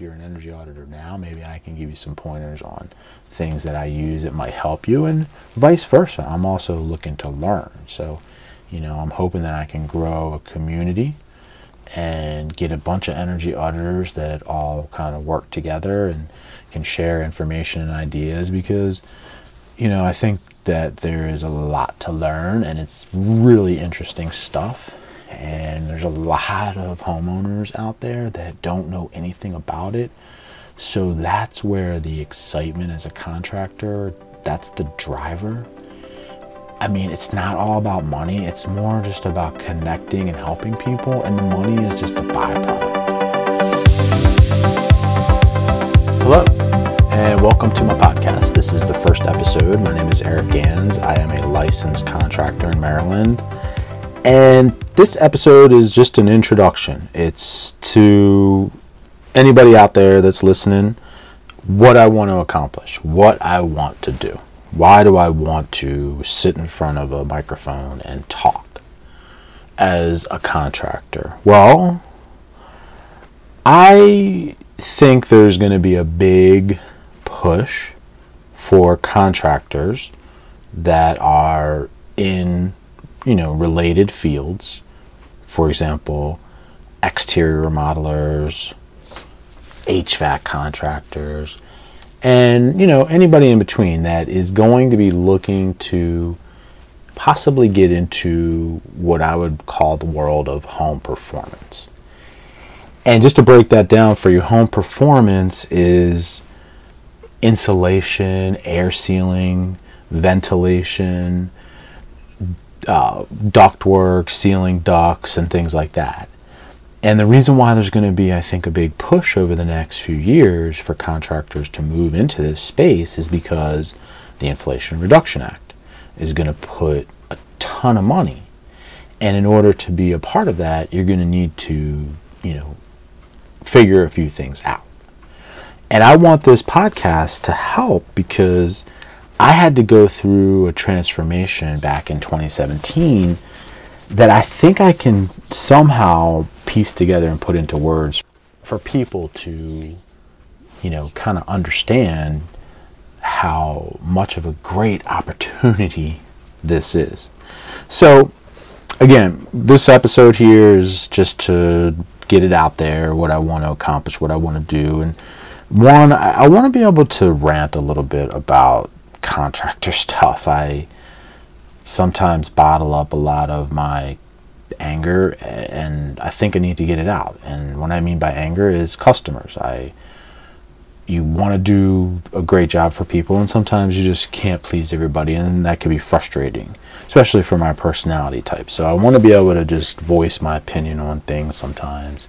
if you're an energy auditor now, maybe I can give you some pointers on things that I use that might help you, and vice versa. I'm also looking to learn. So, you know, I'm hoping that I can grow a community and get a bunch of energy auditors that all kind of work together and can share information and ideas because, you know, I think that there is a lot to learn and it's really interesting stuff. And there's a lot of homeowners out there that don't know anything about it. So that's where the excitement as a contractor, that's the driver. I mean, it's not all about money, it's more just about connecting and helping people, and the money is just a byproduct. Hello, and welcome to my podcast. This is the first episode. My name is Eric Gans. I am a licensed contractor in Maryland. And this episode is just an introduction. It's to anybody out there that's listening what I want to accomplish, what I want to do. Why do I want to sit in front of a microphone and talk as a contractor? Well, I think there's going to be a big push for contractors that are in, you know, related fields. For example, exterior remodelers, HVAC contractors, and you know anybody in between that is going to be looking to possibly get into what I would call the world of home performance. And just to break that down for you, home performance is insulation, air sealing, ventilation, uh, ductwork, sealing ducts, and things like that. And the reason why there's going to be, I think, a big push over the next few years for contractors to move into this space is because the Inflation Reduction Act is going to put a ton of money. And in order to be a part of that, you're going to need to, you know, figure a few things out. And I want this podcast to help because I had to go through a transformation back in 2017 that I think I can somehow piece together and put into words for people to, you know, kind of understand how much of a great opportunity this is. So, again, this episode here is just to get it out there, what I want to accomplish, what I want to do. And one, I, want to be able to rant a little bit about contractor stuff. I sometimes bottle up a lot of my anger and I think I need to get it out. And what I mean by anger is customers. I you want to do a great job for people and sometimes you just can't please everybody and that can be frustrating, especially for my personality type. So I want to be able to just voice my opinion on things sometimes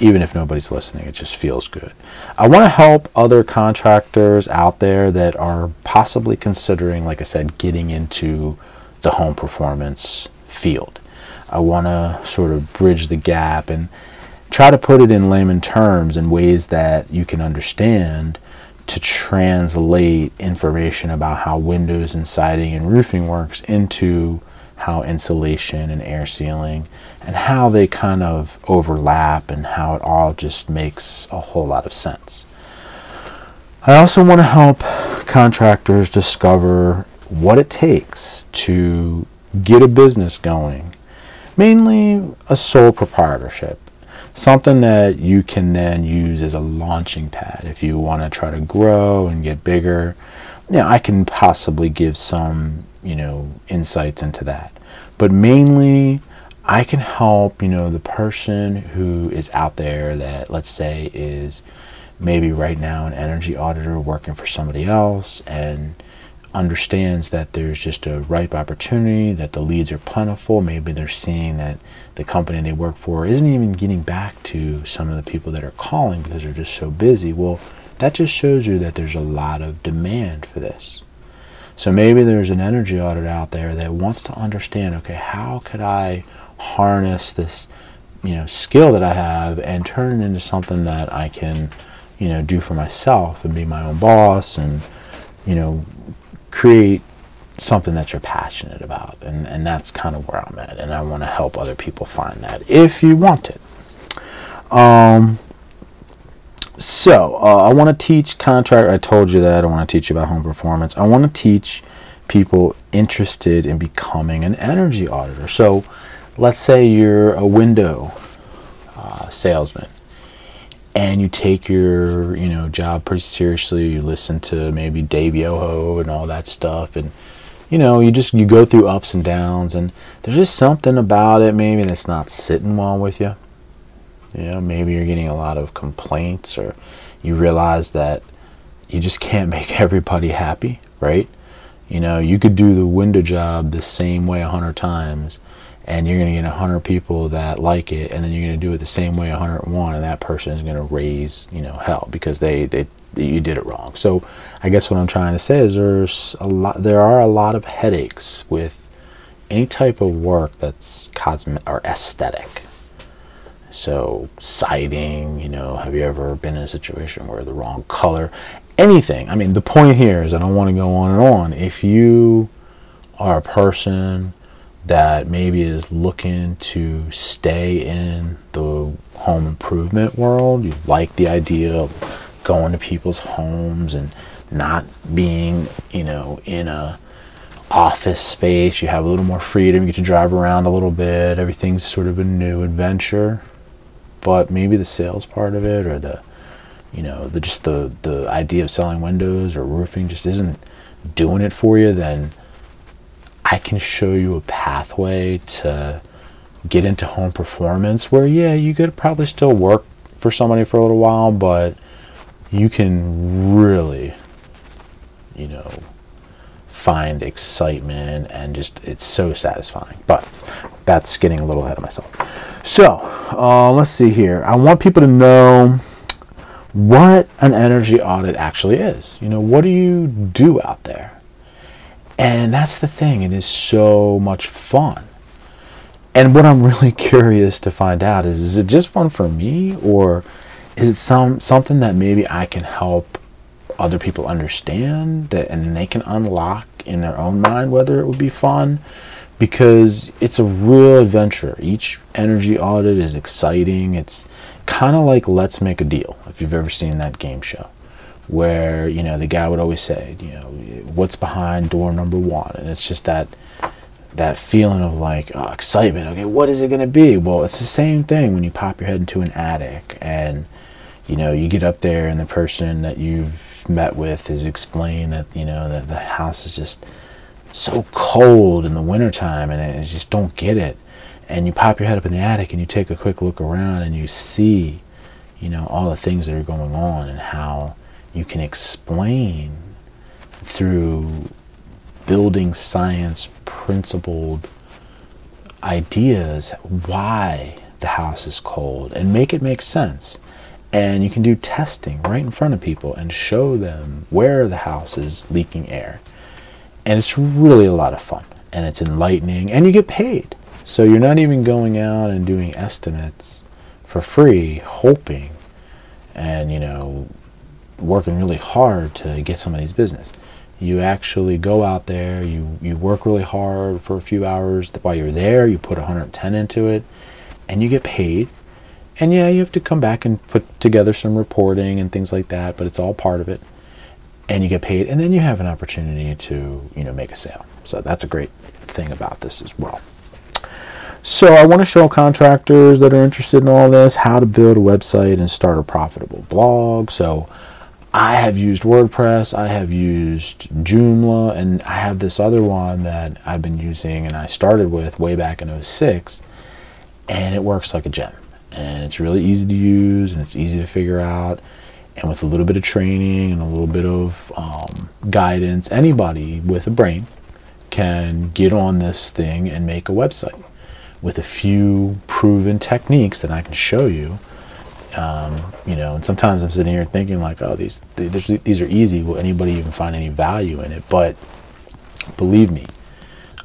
even if nobody's listening, it just feels good. I want to help other contractors out there that are possibly considering, like I said, getting into the home performance field. I want to sort of bridge the gap and try to put it in layman terms in ways that you can understand to translate information about how windows and siding and roofing works into how insulation and air sealing and how they kind of overlap and how it all just makes a whole lot of sense. I also want to help contractors discover what it takes to get a business going, mainly a sole proprietorship, something that you can then use as a launching pad if you want to try to grow and get bigger. Yeah, I can possibly give some, you know, insights into that. But mainly I can help, you know, the person who is out there that, let's say, is maybe right now an energy auditor working for somebody else and understands that there's just a ripe opportunity, that the leads are plentiful. Maybe they're seeing that the company they work for isn't even getting back to some of the people that are calling because they're just so busy. Well, that just shows you that there's a lot of demand for this. So maybe there's an energy audit out there that wants to understand okay, how could I harness this you know skill that I have and turn it into something that I can you know do for myself and be my own boss and you know create something that you're passionate about and and that's kind of where I'm at and I want to help other people find that if you want it um So uh, I want to teach contract. I told you that I want to teach you about home performance. I want to teach people interested in becoming an energy auditor. So let's say you're a window uh, salesman and you take your you know job pretty seriously. You listen to maybe Dave Yoho and all that stuff and you know you just you go through ups and downs and there's just something about it maybe that's not sitting well with you. You know maybe you're getting a lot of complaints or you realize that you just can't make everybody happy right? You know you could do the window job the same way a hundred times and you're going to get 100 people that like it and then you're going to do it the same way 101 and that person is going to raise you know hell because they, they you did it wrong. So i guess what i'm trying to say is there's a lot there are a lot of headaches with any type of work that's cosmetic or aesthetic. So siding you know have you ever been in a situation where the wrong color anything? I mean the point here is i don't want to go on and on. If you are a person that maybe is looking to stay in the home improvement world. You like the idea of going to people's homes and not being, you know, in a office space. You have a little more freedom. You get to drive around a little bit. Everything's sort of a new adventure. But maybe the sales part of it or the you know, the just the the idea of selling windows or roofing just isn't doing it for you, then I can show you a pathway to get into home performance where, yeah, you could probably still work for somebody for a little while, but you can really, you know, find excitement and just it's so satisfying. But that's getting a little ahead of myself. So uh, let's see here. I want people to know what an energy audit actually is. You know, what do you do out there? And that's the thing, it is so much fun. And what I'm really curious to find out is is it just fun for me or is it some something that maybe I can help other people understand that and they can unlock in their own mind whether it would be fun because it's a real adventure. Each energy audit is exciting. It's kind of like Let's Make a Deal if you've ever seen that game show where you know the guy would always say, you know, what's behind door number one, and it's just that that feeling of like oh, excitement. Okay, what is it going to be? Well, it's the same thing when you pop your head into an attic and you know you get up there and the person that you've met with is explaining that you know that the house is just so cold in the wintertime and it just don't get it and you pop your head up in the attic and you take a quick look around and you see you know all the things that are going on and how you can explain through building science principled ideas why the house is cold and make it make sense. And you can do testing right in front of people and show them where the house is leaking air. And it's really a lot of fun and it's enlightening and you get paid. So you're not even going out and doing estimates for free, hoping and, you know, working really hard to get somebody's business. You actually go out there, you, you work really hard for a few hours while you're there, you put 110 into it, and you get paid. And yeah, you have to come back and put together some reporting and things like that, but it's all part of it. And you get paid, and then you have an opportunity to, you know, make a sale. So that's a great thing about this as well. So I want to show contractors that are interested in all this how to build a website and start a profitable blog. So I have used WordPress, I have used Joomla, and I have this other one that I've been using and I started with way back in 06, and it works like a gem. And it's really easy to use and it's easy to figure out. And with a little bit of training and a little bit of um, guidance, anybody with a brain can get on this thing and make a website with a few proven techniques that I can show you um, you know, and sometimes I'm sitting here thinking like, oh, these these are easy. Will anybody even find any value in it? But believe me,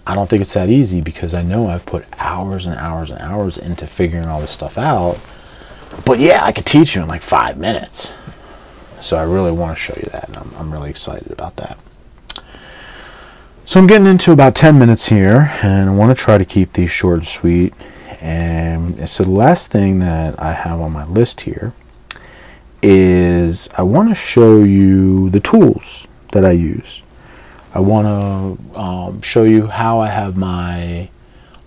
I don't think it's that easy because I know I've put hours and hours and hours into figuring all this stuff out. But yeah, I could teach you in like five minutes. So I really want to show you that, and I'm, I'm really excited about that. So I'm getting into about 10 minutes here, and I want to try to keep these short and sweet. And so the last thing that I have on my list here is I want to show you the tools that I use. I want to um, show you how I have my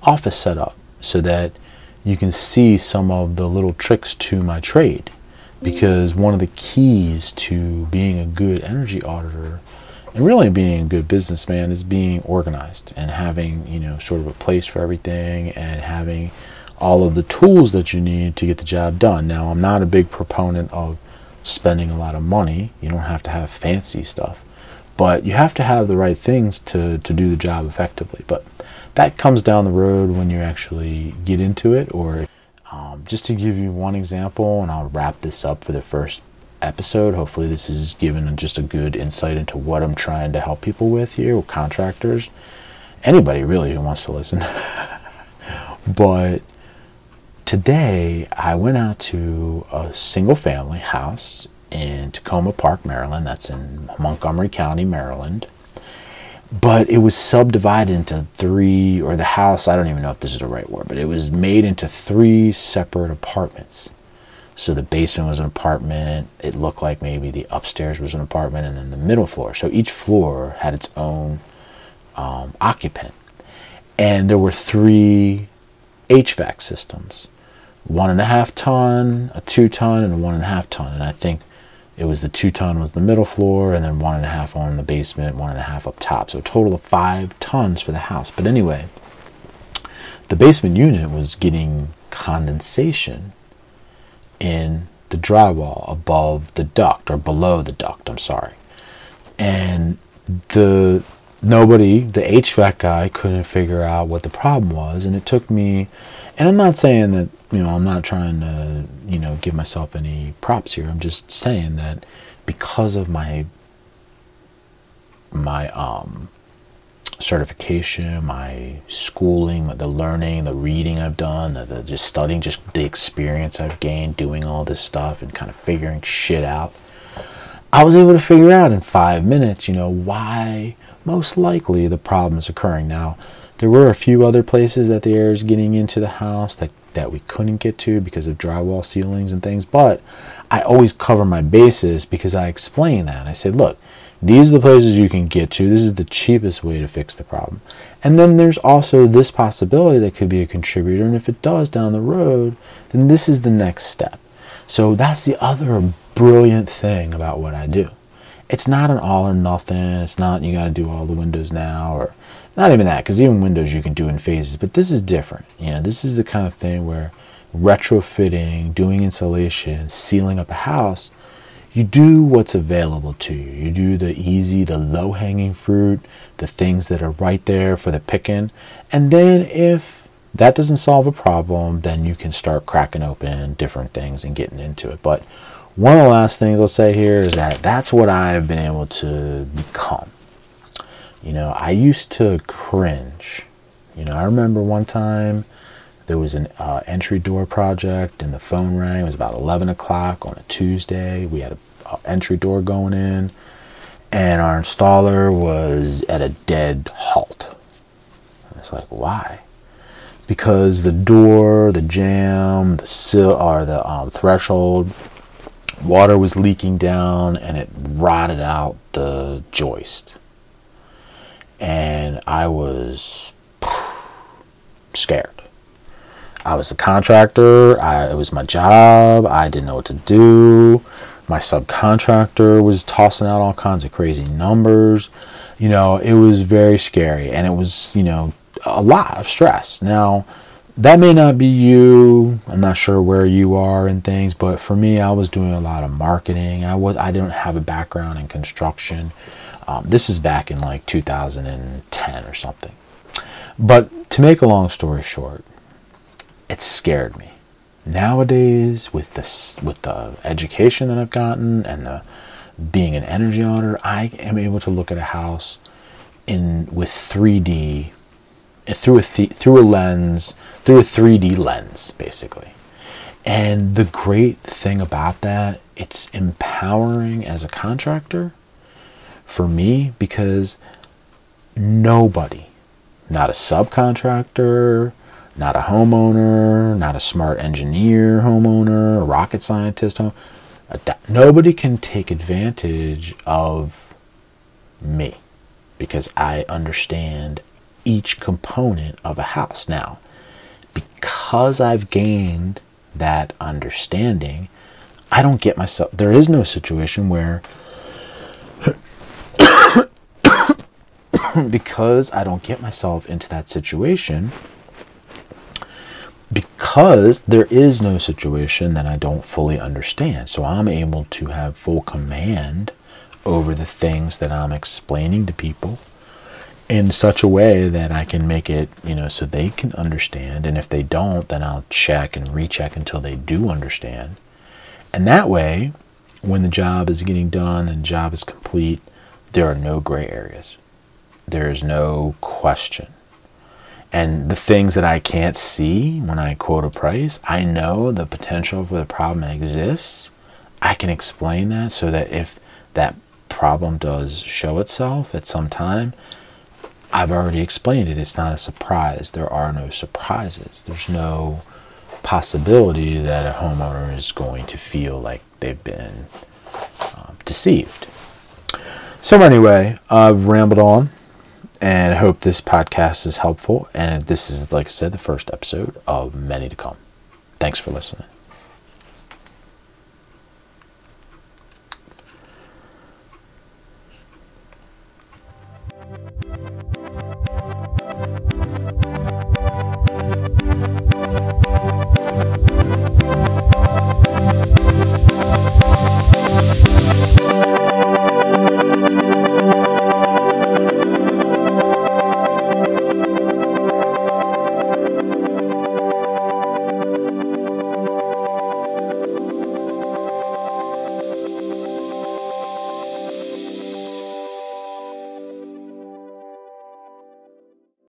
office set up so that you can see some of the little tricks to my trade. Because one of the keys to being a good energy auditor and really being a good businessman is being organized and having, you know, sort of a place for everything and having all of the tools that you need to get the job done. Now, I'm not a big proponent of spending a lot of money. You don't have to have fancy stuff, but you have to have the right things to, to do the job effectively. But that comes down the road when you actually get into it. Or um, just to give you one example, and I'll wrap this up for the first episode. Hopefully, this is given just a good insight into what I'm trying to help people with here, with contractors, anybody really who wants to listen. but today I went out to a single family house in Takoma Park, Maryland. That's in Montgomery County, Maryland. But it was subdivided into three, or the house, I don't even know if this is the right word, but it was made into three separate apartments. So the basement was an apartment. It looked like maybe the upstairs was an apartment, and then the middle floor. So each floor had its own um, occupant. And there were three HVAC systems one and a half ton, a two ton, and a one and a half ton. And I think it was the two ton was the middle floor, and then one and a half on the basement, one and a half up top. So a total of five tons for the house. But anyway, the basement unit was getting condensation in the drywall above the duct or below the duct. I'm sorry, and the nobody, the HVAC guy, couldn't figure out what the problem was, and it took me. And I'm not saying that you know I'm not trying to you know give myself any props here. I'm just saying that because of my my um certification, my schooling, the learning, the reading I've done, the, the, just studying, just the experience I've gained doing all this stuff and kind of figuring shit out. I was able to figure out in five minutes, you know, why most likely the problem is occurring. Now, there were a few other places that the air is getting into the house that, that we couldn't get to because of drywall ceilings and things, but I always cover my bases because I explain that. I said, look, these are the places you can get to. This is the cheapest way to fix the problem. And then there's also this possibility that could be a contributor. And if it does down the road, then this is the next step. So that's the other brilliant thing about what I do. It's not an all or nothing. It's not you got to do all the windows now or not even that because even windows you can do in phases. But this is different. You know, this is the kind of thing where retrofitting, doing insulation, sealing up a house you do what's available to you. You do the easy, the low hanging fruit, the things that are right there for the picking. And then if that doesn't solve a problem, then you can start cracking open different things and getting into it. But one of the last things I'll say here is that that's what I've been able to become. You know, I used to cringe. You know, I remember one time there was an uh, entry door project and the phone rang. It was about 11 o'clock on a Tuesday. We had an entry door going in, and our installer was at a dead halt. It's like, why? Because the door, the jam, the sill, or the um, threshold, water was leaking down and it rotted out the joist. And I was scared. I was a contractor. I, it was my job. I didn't know what to do. My subcontractor was tossing out all kinds of crazy numbers. You know, it was very scary and it was, you know, a lot of stress. Now, that may not be you. I'm not sure where you are and things, but for me, I was doing a lot of marketing. I was I didn't have a background in construction. Um, this is back in like 2010 or something. But to make a long story short, it scared me. Nowadays, with this, with the education that I've gotten and the being an energy auditor, I am able to look at a house in with 3D eh, through a th- through a lens, through a 3D lens, basically. And the great thing about that, it's empowering as a contractor for me because nobody, not a subcontractor, not a homeowner, not a smart engineer homeowner, a rocket scientist home. Nobody can take advantage of me because I understand each component of a house. Now, because I've gained that understanding, I don't get myself, there is no situation where, because I don't get myself into that situation, because there is no situation that I don't fully understand. So I'm able to have full command over the things that I'm explaining to people in such a way that I can make it, you know, so they can understand. And if they don't, then I'll check and recheck until they do understand. And that way, when the job is getting done and the job is complete, there are no gray areas. There is no question. And the things that I can't see when I quote a price, I know the potential for the problem exists. I can explain that so that if that problem does show itself at some time, I've already explained it. It's not a surprise. There are no surprises. There's no possibility that a homeowner is going to feel like they've been um, deceived. So, anyway, I've rambled on and I hope this podcast is helpful. And this is, like I said, the first episode of many to come. Thanks for listening.